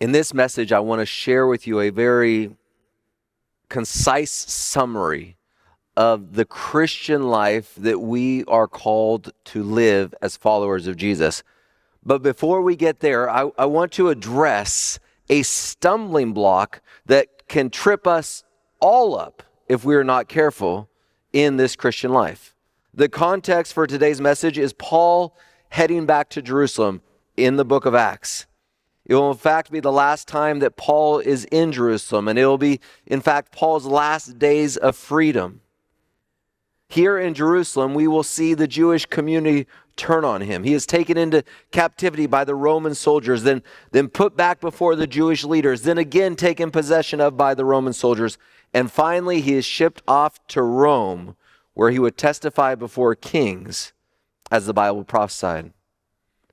In this message, I want to share with you a very concise summary of the Christian life that we are called to live as followers of Jesus. But before we get there, I, I want to address a stumbling block that can trip us all up if we are not careful in this Christian life. The context for today's message is Paul heading back to Jerusalem in the book of Acts. It will, in fact, be the last time that Paul is in Jerusalem, and it will be, in fact, Paul's last days of freedom. Here in Jerusalem, we will see the Jewish community turn on him. He is taken into captivity by the Roman soldiers, then, then put back before the Jewish leaders, then again taken possession of by the Roman soldiers. And finally, he is shipped off to Rome, where he would testify before kings, as the Bible prophesied,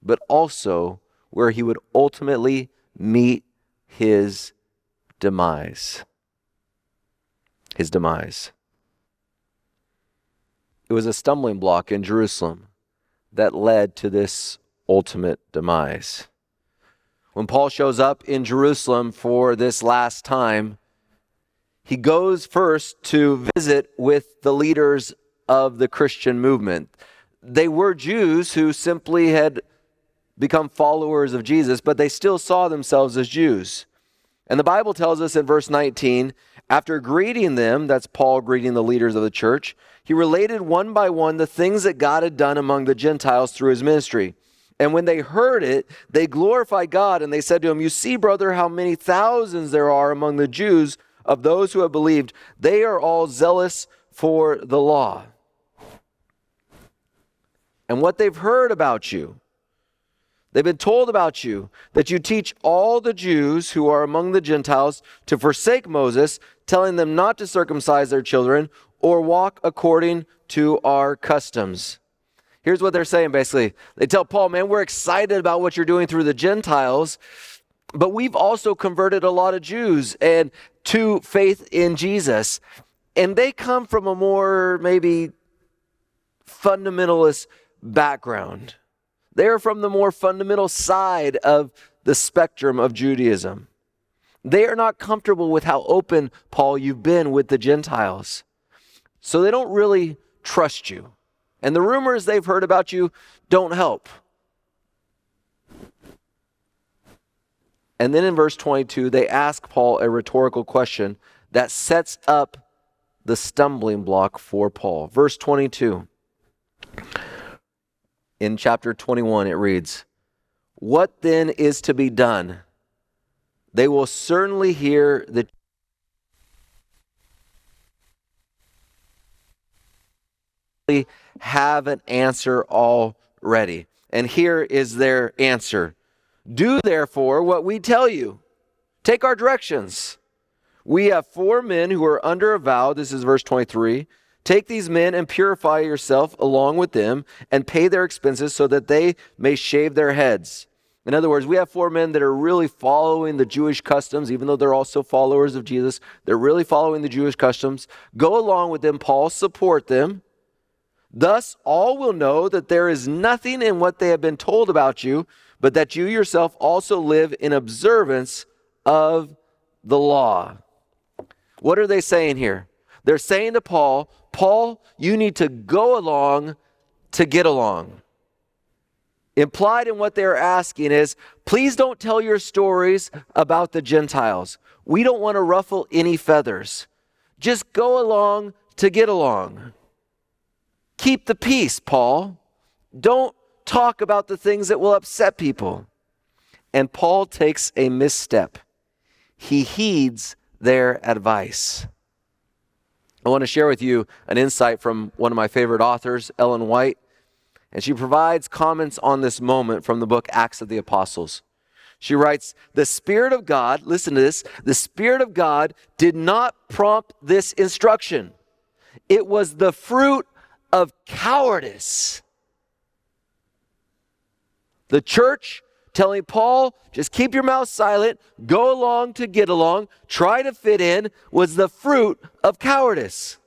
but also where he would ultimately meet his demise. His demise. It was a stumbling block in Jerusalem that led to this ultimate demise. When Paul shows up in Jerusalem for this last time, he goes first to visit with the leaders of the Christian movement. They were Jews who simply had become followers of Jesus, but they still saw themselves as Jews. And the Bible tells us in verse 19, after greeting them, that's Paul greeting the leaders of the church, he related one by one the things that God had done among the Gentiles through his ministry. And when they heard it, they glorified God and they said to him, You see, brother, how many thousands there are among the Jews of those who have believed. They are all zealous for the law. And what they've heard about you, They've been told about you that you teach all the Jews who are among the Gentiles to forsake Moses, telling them not to circumcise their children or walk according to our customs. Here's what they're saying basically. They tell Paul, man, we're excited about what you're doing through the Gentiles, but we've also converted a lot of Jews and to faith in Jesus. And they come from a more maybe fundamentalist background. They are from the more fundamental side of the spectrum of Judaism. They are not comfortable with how open, Paul, you've been with the Gentiles. So they don't really trust you. And the rumors they've heard about you don't help. And then in verse 22, they ask Paul a rhetorical question that sets up the stumbling block for Paul. Verse 22 in chapter 21, it reads, What then is to be done? They will certainly hear the have an answer already. And here is their answer Do therefore what we tell you, take our directions. We have four men who are under a vow. This is verse 23 Take these men and purify yourself along with them and pay their expenses so that they may shave their heads. In other words, we have four men that are really following the Jewish customs, even though they're also followers of Jesus. They're really following the Jewish customs. Go along with them, Paul, support them. Thus, all will know that there is nothing in what they have been told about you, but that you yourself also live in observance of the law. What are they saying here? They're saying to Paul, Paul, you need to go along to get along. Implied in what they're asking is, please don't tell your stories about the Gentiles. We don't want to ruffle any feathers. Just go along to get along. Keep the peace, Paul. Don't talk about the things that will upset people. And Paul takes a misstep. He heeds their advice. I want to share with you an insight from one of my favorite authors, Ellen White, and she provides comments on this moment from the book Acts of the Apostles. She writes, The Spirit of God, listen to this, the Spirit of God did not prompt this instruction. It was the fruit of cowardice. The church telling Paul, just keep your mouth silent, go along to get along, try to fit in, was the fruit of cowardice.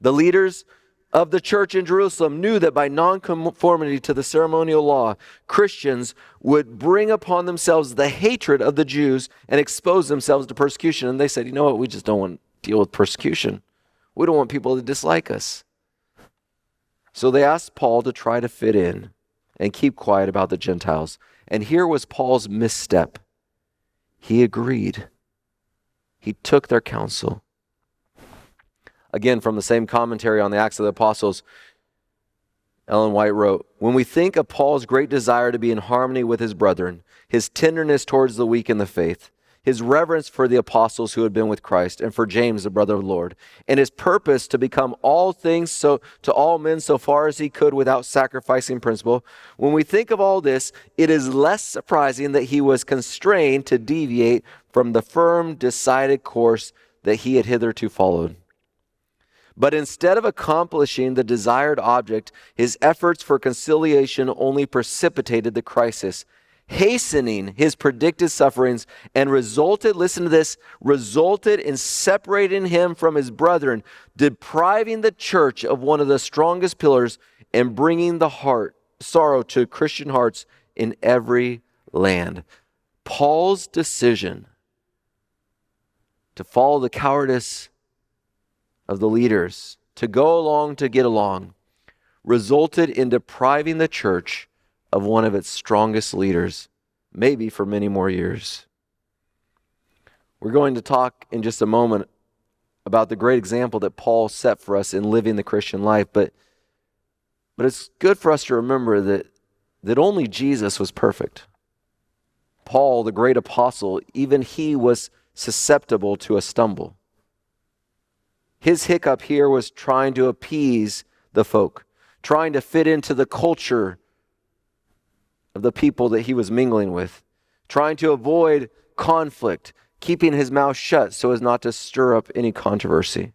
The leaders of the church in Jerusalem knew that by nonconformity to the ceremonial law, Christians would bring upon themselves the hatred of the Jews and expose themselves to persecution. And they said, you know what, we just don't want to deal with persecution. We don't want people to dislike us. So they asked Paul to try to fit in and keep quiet about the Gentiles. And here was Paul's misstep. He agreed, he took their counsel. Again, from the same commentary on the Acts of the Apostles, Ellen White wrote When we think of Paul's great desire to be in harmony with his brethren, his tenderness towards the weak in the faith, his reverence for the apostles who had been with Christ and for James, the brother of the Lord, and his purpose to become all things so to all men so far as he could without sacrificing principle. When we think of all this, it is less surprising that he was constrained to deviate from the firm, decided course that he had hitherto followed. But instead of accomplishing the desired object, his efforts for conciliation only precipitated the crisis, hastening his predicted sufferings, and resulted, listen to this, resulted in separating him from his brethren, depriving the church of one of the strongest pillars, and bringing the heart, sorrow to Christian hearts in every land. Paul's decision to follow the cowardice of the leaders to go along to get along resulted in depriving the church of one of its strongest leaders, maybe for many more years. We're going to talk in just a moment about the great example that Paul set for us in living the Christian life, but but it's good for us to remember that that only Jesus was perfect. Paul, the great apostle, even he was susceptible to a stumble. His hiccup here was trying to appease the folk, trying to fit into the culture of the people that he was mingling with, trying to avoid conflict, keeping his mouth shut so as not to stir up any controversy.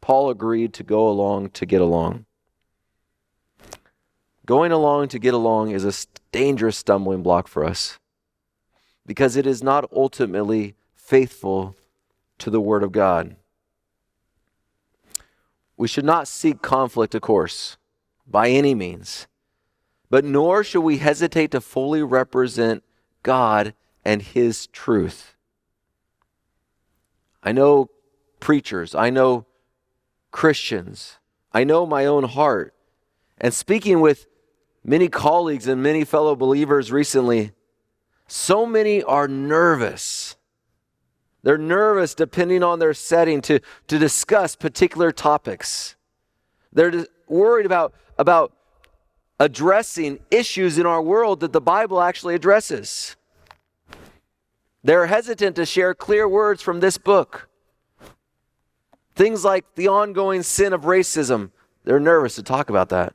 Paul agreed to go along to get along. Going along to get along is a dangerous stumbling block for us because it is not ultimately faithful to the Word of God. We should not seek conflict, of course, by any means, but nor should we hesitate to fully represent God and His truth. I know preachers, I know Christians, I know my own heart. And speaking with many colleagues and many fellow believers recently, so many are nervous they're nervous, depending on their setting, to, to discuss particular topics. They're worried about, about addressing issues in our world that the Bible actually addresses. They're hesitant to share clear words from this book. Things like the ongoing sin of racism, they're nervous to talk about that.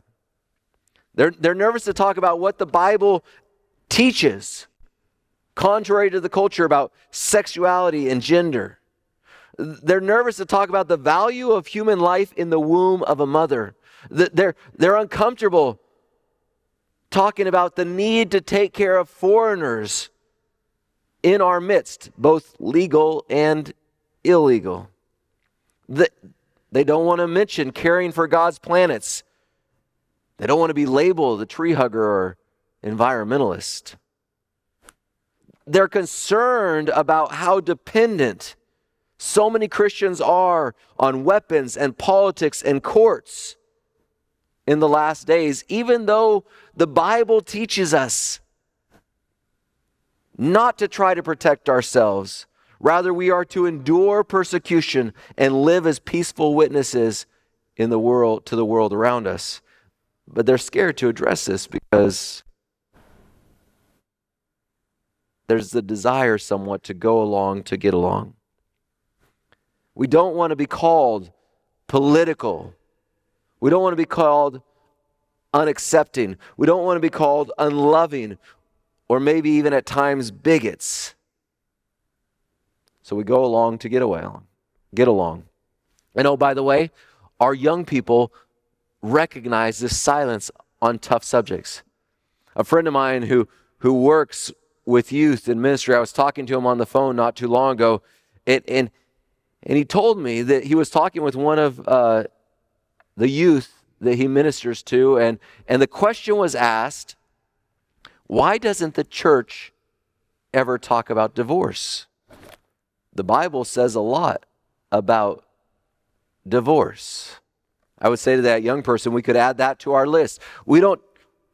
They're, they're nervous to talk about what the Bible teaches contrary to the culture about sexuality and gender. They're nervous to talk about the value of human life in the womb of a mother. They're, they're uncomfortable talking about the need to take care of foreigners in our midst, both legal and illegal. They don't want to mention caring for God's planets. They don't want to be labeled a tree hugger or environmentalist. They're concerned about how dependent so many Christians are on weapons and politics and courts in the last days, even though the Bible teaches us not to try to protect ourselves. Rather, we are to endure persecution and live as peaceful witnesses in the world to the world around us. But they're scared to address this because there's the desire somewhat to go along to get along. We don't want to be called political. We don't want to be called unaccepting. We don't want to be called unloving or maybe even at times bigots. So we go along to get away get along. And oh, by the way, our young people recognize this silence on tough subjects. A friend of mine who who works with youth in ministry. I was talking to him on the phone not too long ago, and and, and he told me that he was talking with one of uh, the youth that he ministers to. And, and the question was asked why doesn't the church ever talk about divorce? The Bible says a lot about divorce. I would say to that young person, we could add that to our list. We don't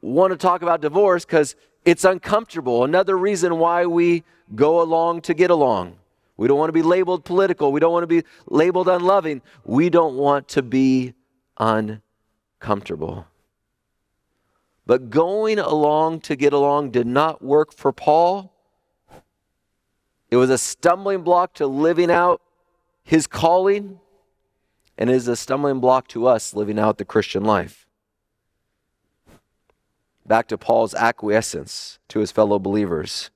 want to talk about divorce because it's uncomfortable. Another reason why we go along to get along. We don't want to be labeled political. We don't want to be labeled unloving. We don't want to be uncomfortable. But going along to get along did not work for Paul. It was a stumbling block to living out his calling and is a stumbling block to us living out the Christian life. Back to Paul's acquiescence to his fellow believers.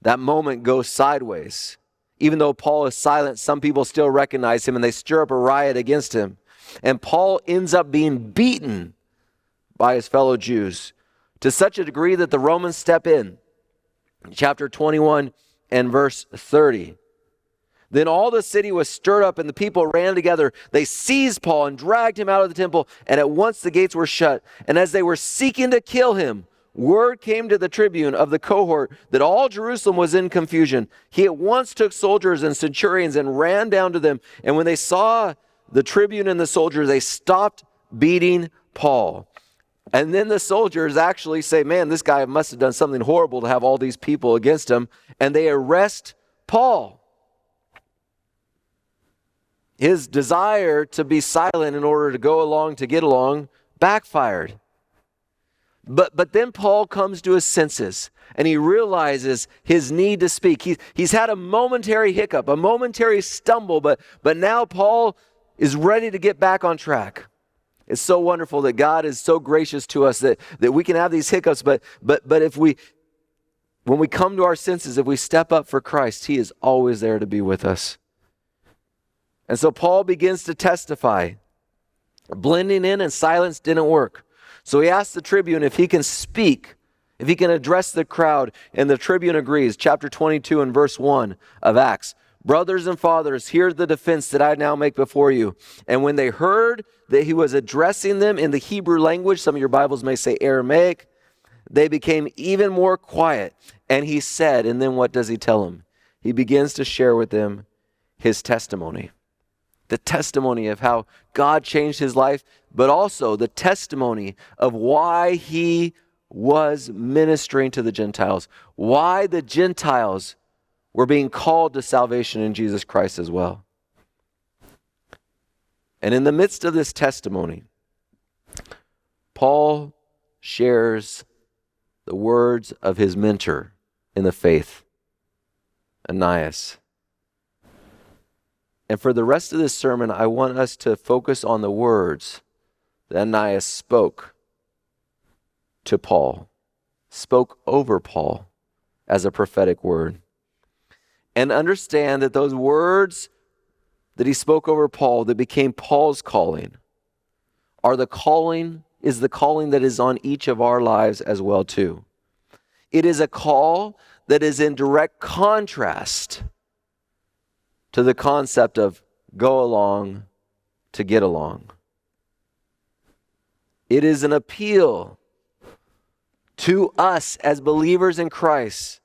That moment goes sideways. Even though Paul is silent, some people still recognize him and they stir up a riot against him. And Paul ends up being beaten by his fellow Jews to such a degree that the Romans step in. Chapter 21 and verse 30. Then all the city was stirred up, and the people ran together. They seized Paul and dragged him out of the temple, and at once the gates were shut. And as they were seeking to kill him, word came to the tribune of the cohort that all Jerusalem was in confusion. He at once took soldiers and centurions and ran down to them. And when they saw the tribune and the soldiers, they stopped beating Paul. And then the soldiers actually say, Man, this guy must have done something horrible to have all these people against him. And they arrest Paul. His desire to be silent in order to go along to get along backfired. But, but then Paul comes to his senses and he realizes his need to speak. He, he's had a momentary hiccup, a momentary stumble, but, but now Paul is ready to get back on track. It's so wonderful that God is so gracious to us that, that we can have these hiccups, but, but, but if we, when we come to our senses, if we step up for Christ, He is always there to be with us. And so Paul begins to testify. Blending in and silence didn't work. So he asks the tribune if he can speak, if he can address the crowd, and the tribune agrees. Chapter 22 and verse 1 of Acts. Brothers and fathers, hear the defense that I now make before you. And when they heard that he was addressing them in the Hebrew language, some of your Bibles may say Aramaic, they became even more quiet. And he said, and then what does he tell them? He begins to share with them his testimony the testimony of how God changed his life, but also the testimony of why he was ministering to the Gentiles, why the Gentiles were being called to salvation in Jesus Christ as well. And in the midst of this testimony, Paul shares the words of his mentor in the faith, Ananias. And for the rest of this sermon, I want us to focus on the words that Ananias spoke to Paul, spoke over Paul as a prophetic word. And understand that those words that he spoke over Paul that became Paul's calling are the calling is the calling that is on each of our lives as well too. It is a call that is in direct contrast to the concept of go along to get along. It is an appeal to us as believers in Christ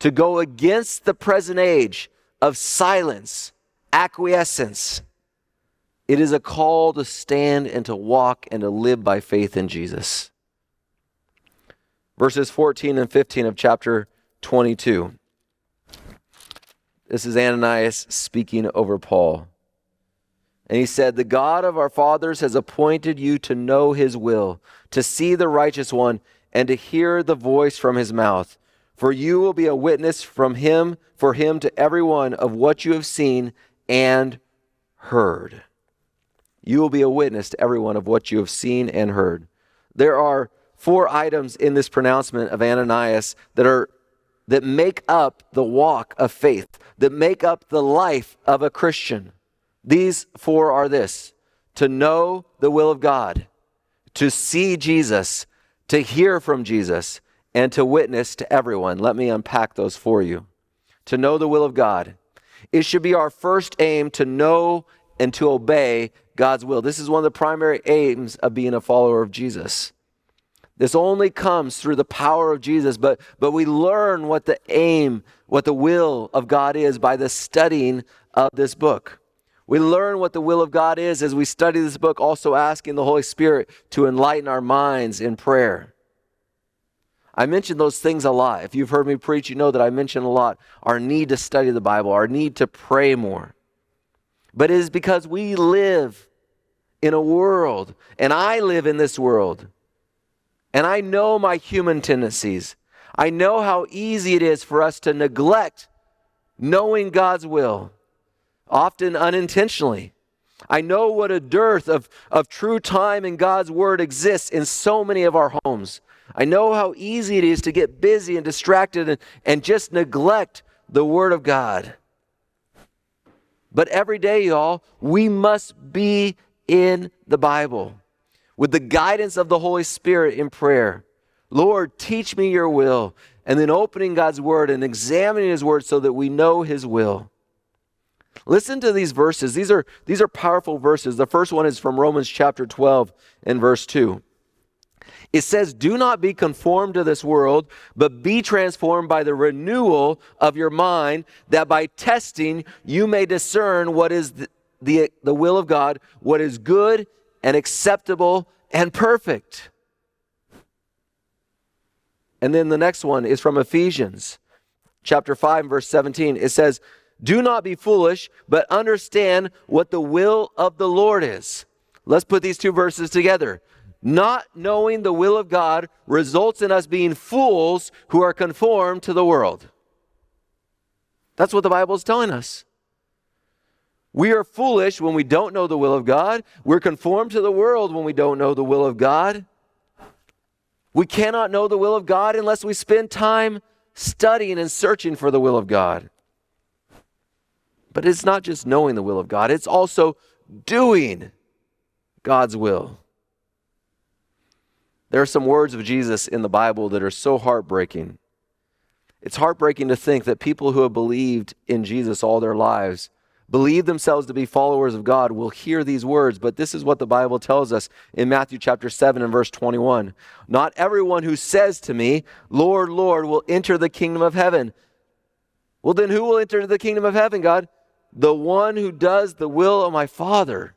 to go against the present age of silence, acquiescence. It is a call to stand and to walk and to live by faith in Jesus. Verses 14 and 15 of chapter 22. This is Ananias speaking over Paul. And he said, The God of our fathers has appointed you to know his will, to see the righteous one, and to hear the voice from his mouth. For you will be a witness from him, for him to everyone of what you have seen and heard. You will be a witness to everyone of what you have seen and heard. There are four items in this pronouncement of Ananias that are that make up the walk of faith, that make up the life of a Christian. These four are this to know the will of God, to see Jesus, to hear from Jesus, and to witness to everyone. Let me unpack those for you. To know the will of God. It should be our first aim to know and to obey God's will. This is one of the primary aims of being a follower of Jesus. This only comes through the power of Jesus, but, but we learn what the aim, what the will of God is by the studying of this book. We learn what the will of God is as we study this book, also asking the Holy Spirit to enlighten our minds in prayer. I mention those things a lot. If you've heard me preach, you know that I mention a lot our need to study the Bible, our need to pray more. But it is because we live in a world, and I live in this world, and I know my human tendencies. I know how easy it is for us to neglect knowing God's will often unintentionally. I know what a dearth of, of true time in God's Word exists in so many of our homes. I know how easy it is to get busy and distracted and, and just neglect the Word of God. But every day, y'all, we must be in the Bible with the guidance of the Holy Spirit in prayer. Lord, teach me your will. And then opening God's Word and examining His Word so that we know His will. Listen to these verses. These are, these are powerful verses. The first one is from Romans chapter 12 and verse 2. It says, Do not be conformed to this world, but be transformed by the renewal of your mind, that by testing you may discern what is the, the, the will of God, what is good and acceptable and perfect. And then the next one is from Ephesians chapter 5, verse 17. It says, do not be foolish, but understand what the will of the Lord is. Let's put these two verses together. Not knowing the will of God results in us being fools who are conformed to the world. That's what the Bible is telling us. We are foolish when we don't know the will of God. We're conformed to the world when we don't know the will of God. We cannot know the will of God unless we spend time studying and searching for the will of God. But it's not just knowing the will of God, it's also doing God's will. There are some words of Jesus in the Bible that are so heartbreaking. It's heartbreaking to think that people who have believed in Jesus all their lives, believe themselves to be followers of God, will hear these words. But this is what the Bible tells us in Matthew chapter 7 and verse 21. Not everyone who says to me, Lord, Lord, will enter the kingdom of heaven. Well, then who will enter the kingdom of heaven, God? the one who does the will of my Father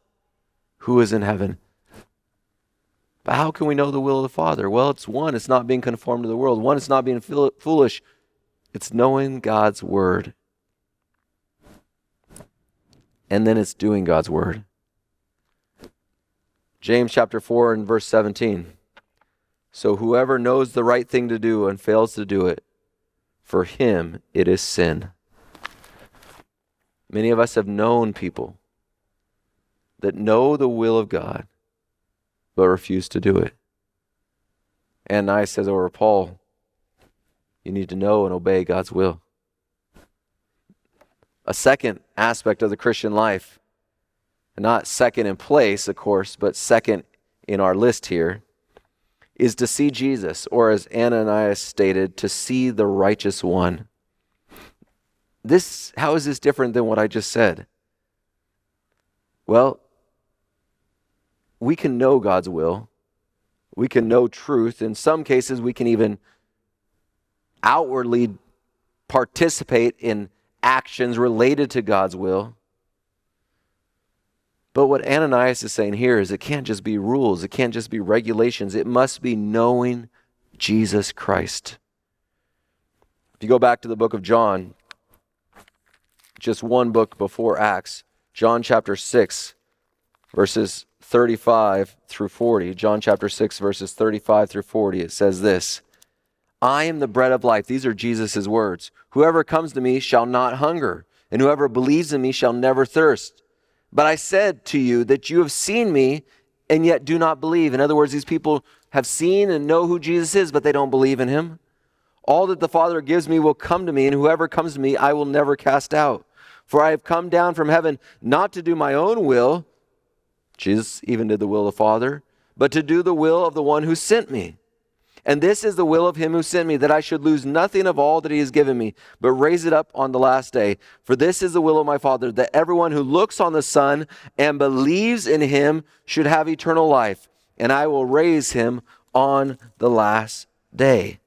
who is in heaven. But how can we know the will of the Father? Well, it's one, it's not being conformed to the world. One, it's not being foolish. It's knowing God's word. And then it's doing God's word. James chapter 4 and verse 17. So whoever knows the right thing to do and fails to do it, for him it is sin. Many of us have known people that know the will of God but refuse to do it. Ananias says over Paul, you need to know and obey God's will. A second aspect of the Christian life, not second in place, of course, but second in our list here, is to see Jesus, or as Ananias stated, to see the righteous one. This, how is this different than what I just said? Well, we can know God's will. We can know truth. In some cases, we can even outwardly participate in actions related to God's will. But what Ananias is saying here is it can't just be rules, it can't just be regulations, it must be knowing Jesus Christ. If you go back to the book of John, just one book before Acts, John chapter 6, verses 35 through 40. John chapter 6, verses 35 through 40. It says this I am the bread of life. These are Jesus' words. Whoever comes to me shall not hunger, and whoever believes in me shall never thirst. But I said to you that you have seen me and yet do not believe. In other words, these people have seen and know who Jesus is, but they don't believe in him. All that the Father gives me will come to me, and whoever comes to me, I will never cast out. For I have come down from heaven not to do my own will, Jesus even did the will of the Father, but to do the will of the one who sent me. And this is the will of him who sent me, that I should lose nothing of all that he has given me, but raise it up on the last day. For this is the will of my Father, that everyone who looks on the Son and believes in him should have eternal life, and I will raise him on the last day.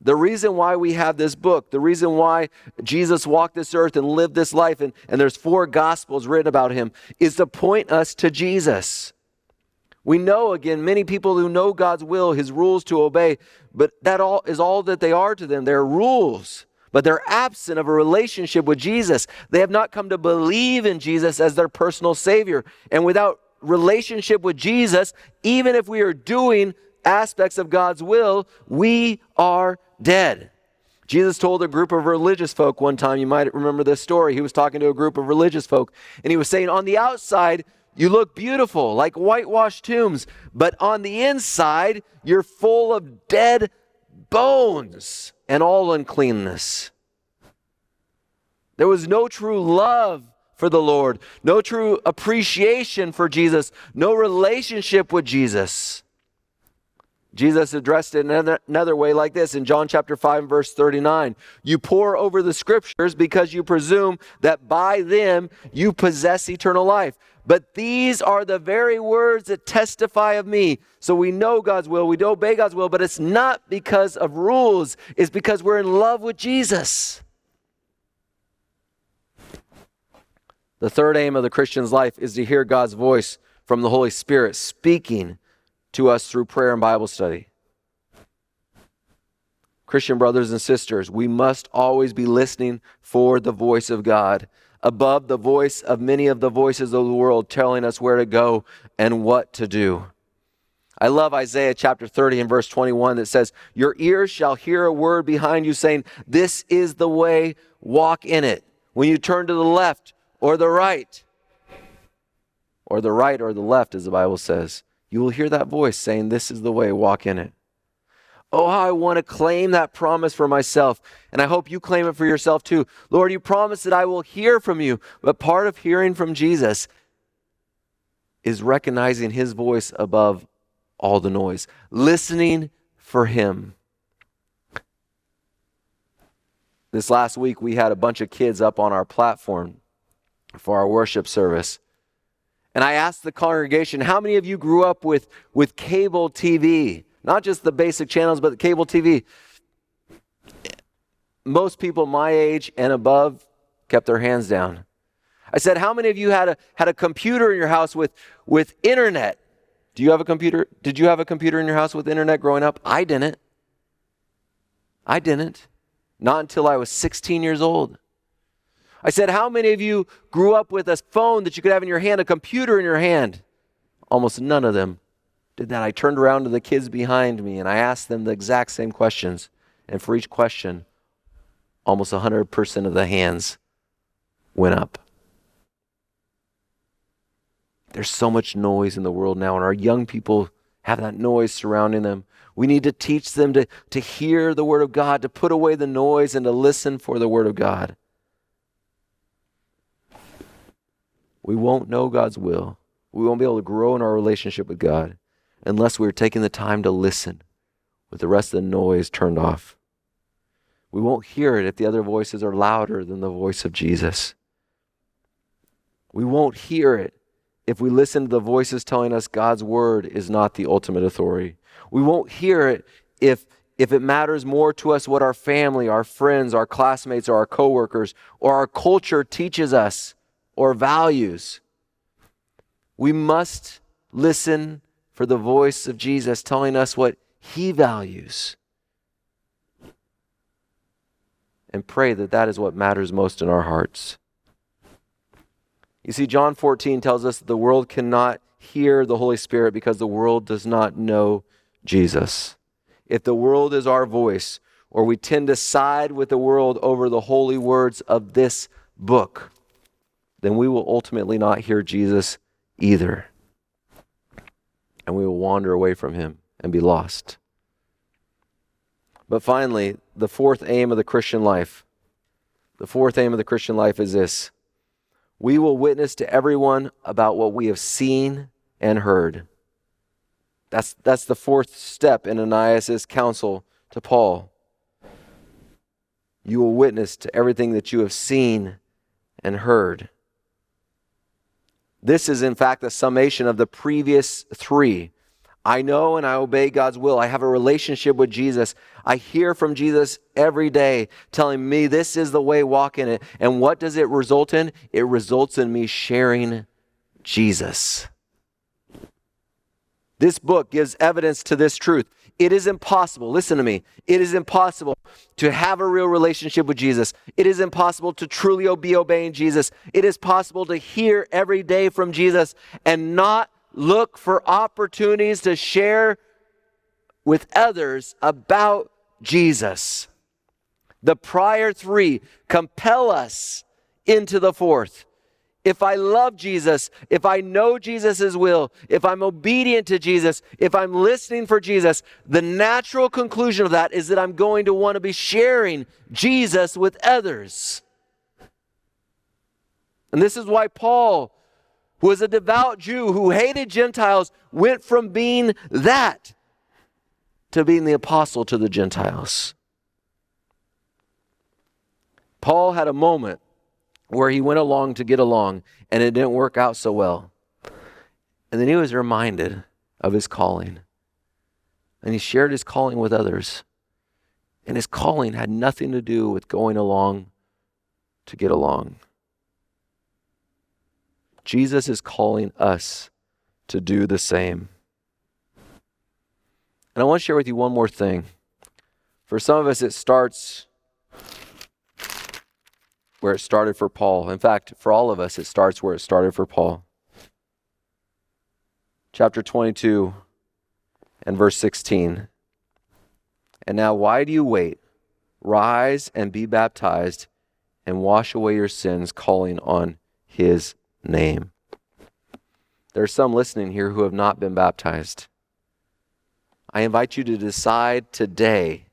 The reason why we have this book, the reason why Jesus walked this earth and lived this life, and, and there's four gospels written about him, is to point us to Jesus. We know again many people who know God's will, his rules to obey, but that all is all that they are to them. They're rules, but they're absent of a relationship with Jesus. They have not come to believe in Jesus as their personal savior. And without relationship with Jesus, even if we are doing aspects of God's will, we are dead. Jesus told a group of religious folk one time, you might remember this story. He was talking to a group of religious folk, and he was saying, On the outside, you look beautiful, like whitewashed tombs, but on the inside, you're full of dead bones and all uncleanness. There was no true love for the Lord, no true appreciation for Jesus, no relationship with Jesus. Jesus addressed it in another way like this in John chapter 5 verse 39. You pore over the scriptures because you presume that by them you possess eternal life. But these are the very words that testify of me. So we know God's will, we obey God's will, but it's not because of rules, it's because we're in love with Jesus. The third aim of the Christian's life is to hear God's voice from the Holy Spirit speaking to us through prayer and Bible study. Christian brothers and sisters, we must always be listening for the voice of God above the voice of many of the voices of the world telling us where to go and what to do. I love Isaiah chapter 30 and verse 21 that says, Your ears shall hear a word behind you saying, This is the way, walk in it. When you turn to the left or the right, or the right or the left, as the Bible says, you will hear that voice saying, This is the way, walk in it. Oh, I want to claim that promise for myself. And I hope you claim it for yourself too. Lord, you promise that I will hear from you. But part of hearing from Jesus is recognizing his voice above all the noise, listening for him. This last week, we had a bunch of kids up on our platform for our worship service. And I asked the congregation, how many of you grew up with, with cable TV? Not just the basic channels, but the cable TV. Most people my age and above kept their hands down. I said, How many of you had a, had a computer in your house with, with internet? Do you have a computer? Did you have a computer in your house with internet growing up? I didn't. I didn't. Not until I was 16 years old. I said, How many of you grew up with a phone that you could have in your hand, a computer in your hand? Almost none of them did that, I turned around to the kids behind me and I asked them the exact same questions. And for each question, almost 100% of the hands went up. There's so much noise in the world now, and our young people have that noise surrounding them. We need to teach them to, to hear the Word of God, to put away the noise, and to listen for the Word of God. We won't know God's will. We won't be able to grow in our relationship with God unless we're taking the time to listen with the rest of the noise turned off. We won't hear it if the other voices are louder than the voice of Jesus. We won't hear it if we listen to the voices telling us God's word is not the ultimate authority. We won't hear it if if it matters more to us what our family, our friends, our classmates, or our coworkers, or our culture teaches us or values. We must listen for the voice of Jesus telling us what he values. And pray that that is what matters most in our hearts. You see, John 14 tells us that the world cannot hear the Holy Spirit because the world does not know Jesus. If the world is our voice, or we tend to side with the world over the holy words of this book, then we will ultimately not hear Jesus either and we will wander away from him and be lost. But finally, the fourth aim of the Christian life, the fourth aim of the Christian life is this we will witness to everyone about what we have seen and heard. That's, that's the fourth step in Ananias' counsel to Paul. You will witness to everything that you have seen and heard. This is, in fact, the summation of the previous three. I know and I obey God's will. I have a relationship with Jesus. I hear from Jesus every day telling me this is the way, walk in it. And what does it result in? It results in me sharing Jesus. This book gives evidence to this truth. It is impossible, listen to me, it is impossible to have a real relationship with Jesus. It is impossible to truly be obeying Jesus. It is possible to hear every day from Jesus and not look for opportunities to share with others about Jesus. The prior three compel us into the fourth if I love Jesus, if I know Jesus' will, if I'm obedient to Jesus, if I'm listening for Jesus, the natural conclusion of that is that I'm going to want to be sharing Jesus with others. And this is why Paul, who was a devout Jew who hated Gentiles, went from being that to being the apostle to the Gentiles. Paul had a moment where he went along to get along and it didn't work out so well. And then he was reminded of his calling. And he shared his calling with others. And his calling had nothing to do with going along to get along. Jesus is calling us to do the same. And I want to share with you one more thing. For some of us, it starts where it started for Paul. In fact, for all of us, it starts where it started for Paul. Chapter 22 and verse 16. And now, why do you wait? Rise and be baptized and wash away your sins, calling on his name. There are some listening here who have not been baptized. I invite you to decide today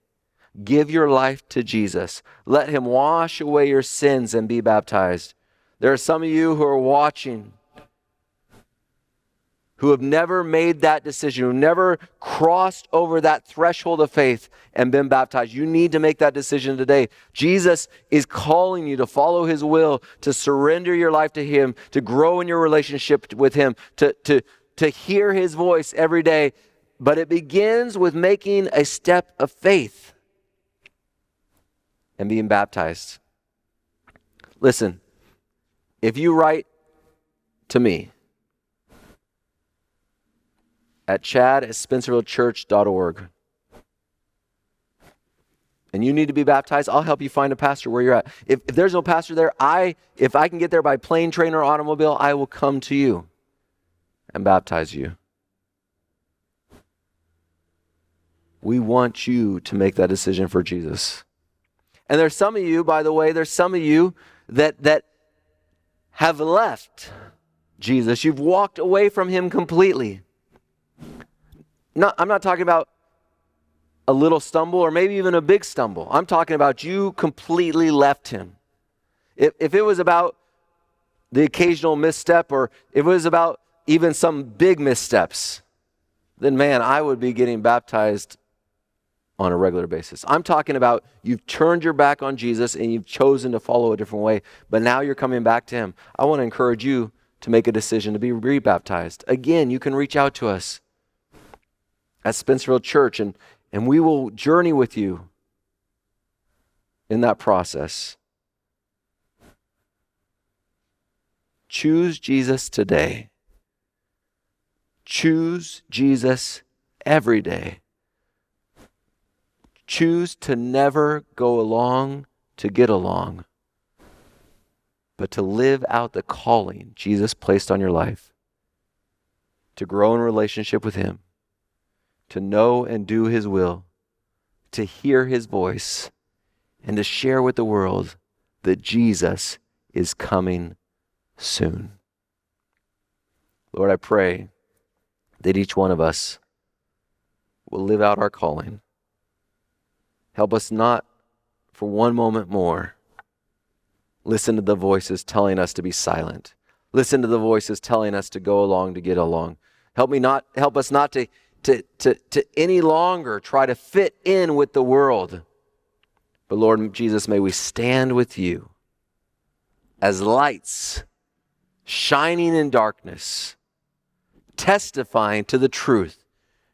Give your life to Jesus. Let Him wash away your sins and be baptized. There are some of you who are watching who have never made that decision, who never crossed over that threshold of faith and been baptized. You need to make that decision today. Jesus is calling you to follow his will, to surrender your life to him, to grow in your relationship with him, to, to, to hear his voice every day. But it begins with making a step of faith and being baptized. Listen, if you write to me at chad at spencervillechurch.org and you need to be baptized, I'll help you find a pastor where you're at. If, if there's no pastor there, I if I can get there by plane, train, or automobile, I will come to you and baptize you. We want you to make that decision for Jesus. And there's some of you, by the way, there's some of you that that have left Jesus. You've walked away from him completely. Not, I'm not talking about a little stumble or maybe even a big stumble. I'm talking about you completely left him. If, if it was about the occasional misstep or if it was about even some big missteps, then man, I would be getting baptized on a regular basis. I'm talking about you've turned your back on Jesus and you've chosen to follow a different way, but now you're coming back to Him. I want to encourage you to make a decision to be rebaptized. Again, you can reach out to us at Spencerville Church and, and we will journey with you in that process. Choose Jesus today. Choose Jesus every day. Choose to never go along to get along, but to live out the calling Jesus placed on your life, to grow in relationship with Him, to know and do His will, to hear His voice, and to share with the world that Jesus is coming soon. Lord, I pray that each one of us will live out our calling Help us not for one moment more listen to the voices telling us to be silent. Listen to the voices telling us to go along to get along. Help me not help us not to to, to, to any longer try to fit in with the world. But Lord Jesus, may we stand with you as lights shining in darkness, testifying to the truth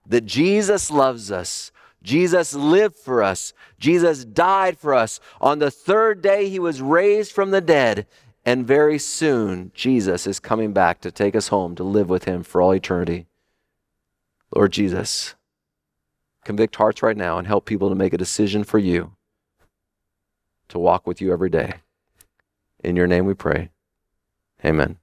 that Jesus loves us. Jesus lived for us. Jesus died for us. On the third day, he was raised from the dead. And very soon, Jesus is coming back to take us home to live with him for all eternity. Lord Jesus, convict hearts right now and help people to make a decision for you to walk with you every day. In your name we pray. Amen.